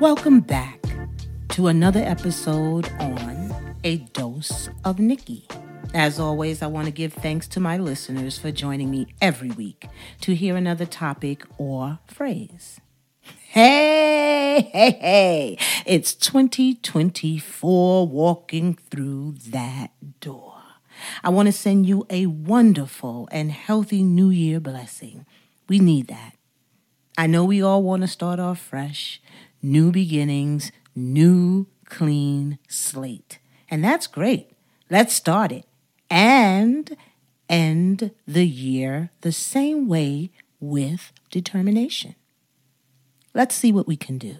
Welcome back to another episode on A Dose of Nikki. As always, I want to give thanks to my listeners for joining me every week to hear another topic or phrase. Hey, hey, hey, it's 2024 walking through that door. I want to send you a wonderful and healthy New Year blessing. We need that. I know we all want to start off fresh, new beginnings, new clean slate. And that's great. Let's start it and end the year the same way with determination. Let's see what we can do.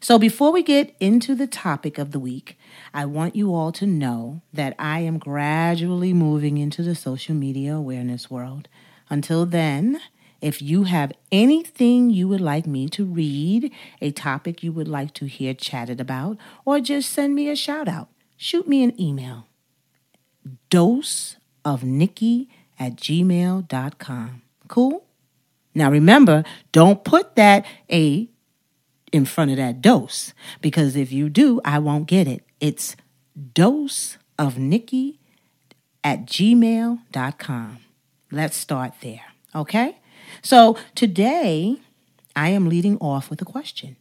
So, before we get into the topic of the week, I want you all to know that I am gradually moving into the social media awareness world. Until then, if you have anything you would like me to read, a topic you would like to hear chatted about, or just send me a shout out, shoot me an email. Dose of Nikki at gmail.com. Cool? Now remember, don't put that A in front of that dose because if you do, I won't get it. It's dose of Nikki at gmail.com. Let's start there. Okay? So today, I am leading off with a question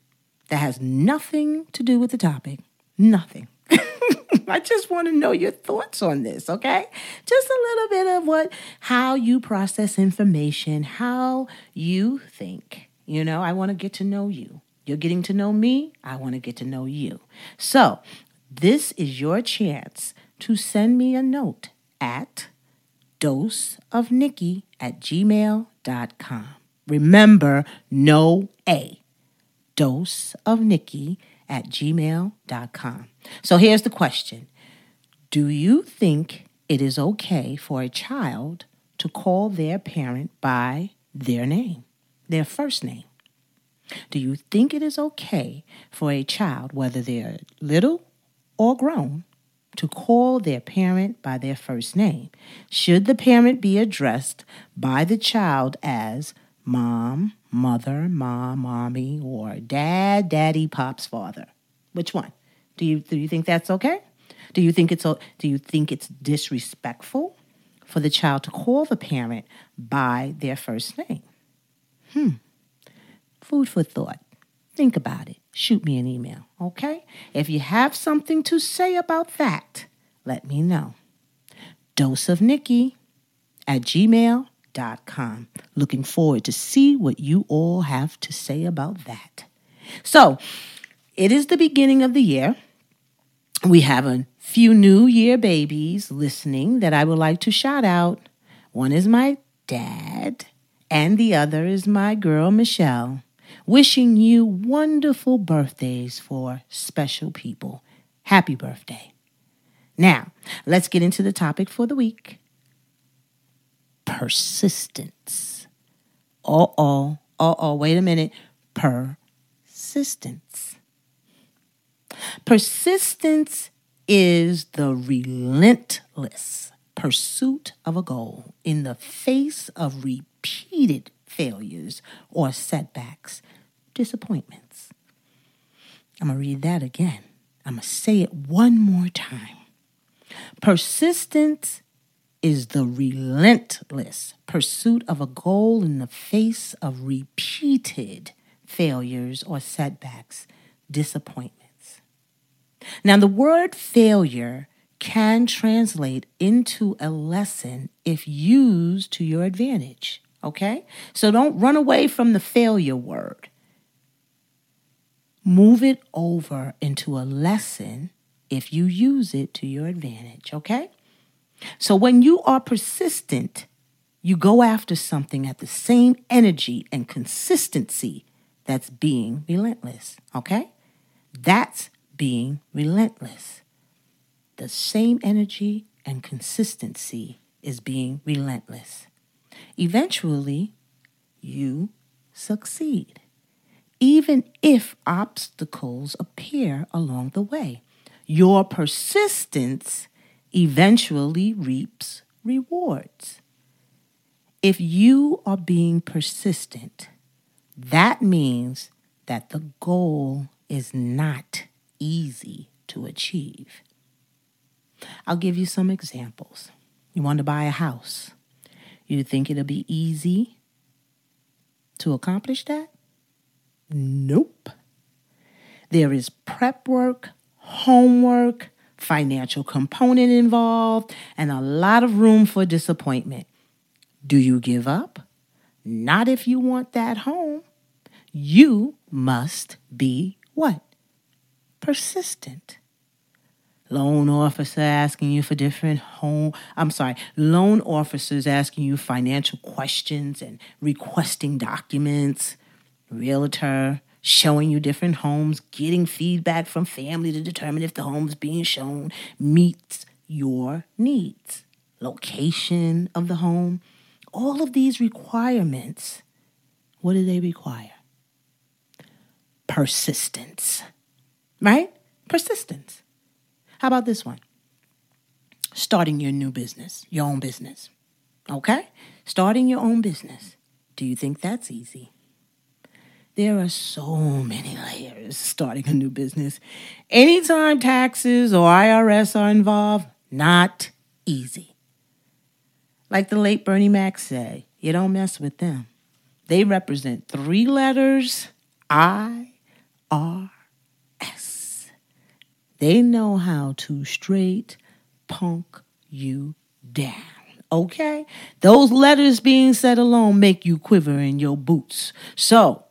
that has nothing to do with the topic. Nothing. I just want to know your thoughts on this, okay? Just a little bit of what, how you process information, how you think. You know, I want to get to know you. You're getting to know me. I want to get to know you. So, this is your chance to send me a note at doseofnikki at gmail.com. Remember, no A. Dose of Nikki at gmail.com. So here's the question Do you think it is okay for a child to call their parent by their name, their first name? Do you think it is okay for a child, whether they're little or grown, to call their parent by their first name? Should the parent be addressed by the child as mom, mother, mom, mommy, or dad, daddy, pops, father? Which one? Do you do you think that's okay? Do you think it's do you think it's disrespectful for the child to call the parent by their first name? Hmm. Food for thought. Think about it. Shoot me an email, okay? If you have something to say about that, let me know. Dose of Nikki at gmail.com. Looking forward to see what you all have to say about that. So, it is the beginning of the year. We have a few new year babies listening that I would like to shout out. One is my dad, and the other is my girl, Michelle wishing you wonderful birthdays for special people. Happy birthday. Now, let's get into the topic for the week persistence. Oh, oh, oh, oh, wait a minute. Persistence. Persistence is the relentless pursuit of a goal in the face of repeated failures or setbacks disappointments. I'm going to read that again. I'm going to say it one more time. Persistence is the relentless pursuit of a goal in the face of repeated failures or setbacks, disappointments. Now, the word failure can translate into a lesson if used to your advantage, okay? So don't run away from the failure word move it over into a lesson if you use it to your advantage, okay? So when you are persistent, you go after something at the same energy and consistency that's being relentless, okay? That's being relentless. The same energy and consistency is being relentless. Eventually, you succeed even if obstacles appear along the way. Your persistence eventually reaps rewards. If you are being persistent, that means that the goal is not easy to achieve. I'll give you some examples. You want to buy a house. You think it'll be easy to accomplish that? Nope. There is prep work, homework, financial component involved, and a lot of room for disappointment. Do you give up? Not if you want that home. You must be what? Persistent. Loan officer asking you for different home, I'm sorry, loan officers asking you financial questions and requesting documents. Realtor showing you different homes, getting feedback from family to determine if the home is being shown meets your needs. Location of the home, all of these requirements, what do they require? Persistence, right? Persistence. How about this one? Starting your new business, your own business. Okay? Starting your own business. Do you think that's easy? There are so many layers starting a new business. Anytime taxes or IRS are involved, not easy. Like the late Bernie Mac said, you don't mess with them. They represent three letters I R S. They know how to straight punk you down. Okay? Those letters being said alone make you quiver in your boots. So,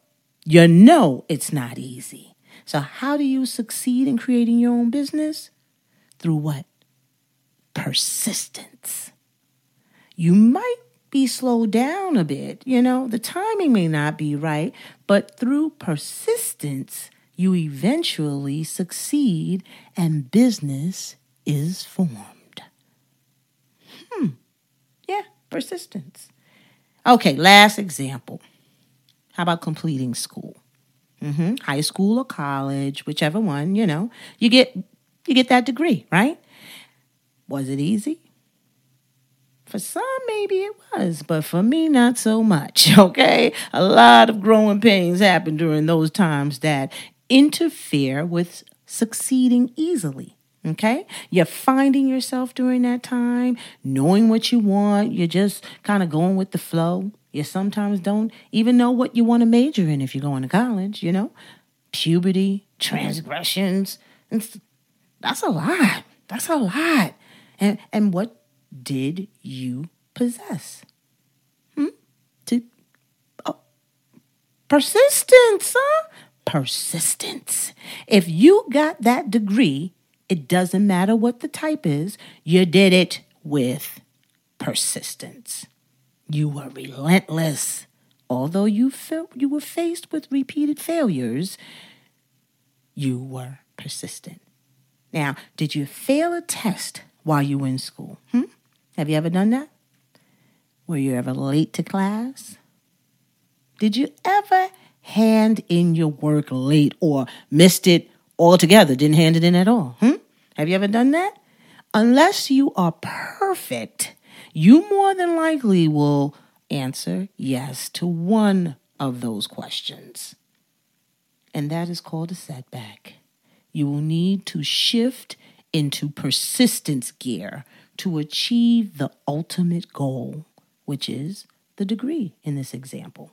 you know it's not easy. So, how do you succeed in creating your own business? Through what? Persistence. You might be slowed down a bit, you know, the timing may not be right, but through persistence, you eventually succeed and business is formed. Hmm. Yeah, persistence. Okay, last example. How about completing school? Mm-hmm. High school or college, whichever one, you know, you get you get that degree, right? Was it easy? For some, maybe it was, but for me, not so much. Okay, a lot of growing pains happen during those times that interfere with succeeding easily. Okay, you're finding yourself during that time, knowing what you want. You're just kind of going with the flow. You sometimes don't even know what you want to major in if you're going to college, you know? Puberty, transgressions. That's a lot. That's a lot. And and what did you possess? Hmm? To oh, persistence, huh? Persistence. If you got that degree, it doesn't matter what the type is, you did it with persistence. You were relentless. Although you felt you were faced with repeated failures, you were persistent. Now, did you fail a test while you were in school? Hmm? Have you ever done that? Were you ever late to class? Did you ever hand in your work late or missed it altogether, didn't hand it in at all? Hmm? Have you ever done that? Unless you are perfect you more than likely will answer yes to one of those questions. And that is called a setback. You will need to shift into persistence gear to achieve the ultimate goal, which is the degree in this example.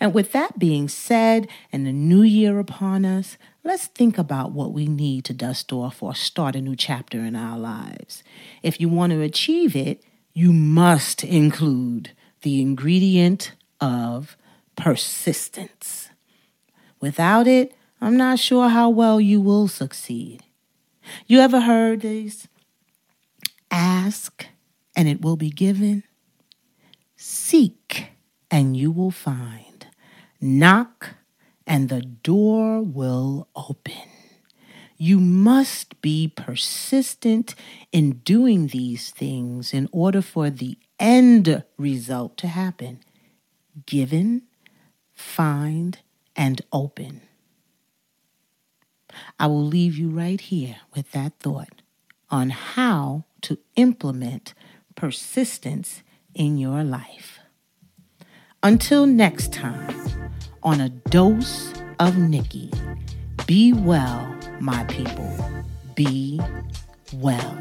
And with that being said, and the new year upon us, let's think about what we need to dust off or start a new chapter in our lives. If you want to achieve it, you must include the ingredient of persistence. Without it, I'm not sure how well you will succeed. You ever heard these? Ask and it will be given. Seek and you will find. Knock and the door will open. You must be persistent in doing these things in order for the end result to happen. Given, find, and open. I will leave you right here with that thought on how to implement persistence in your life. Until next time, on a dose of Nikki. Be well, my people. Be well.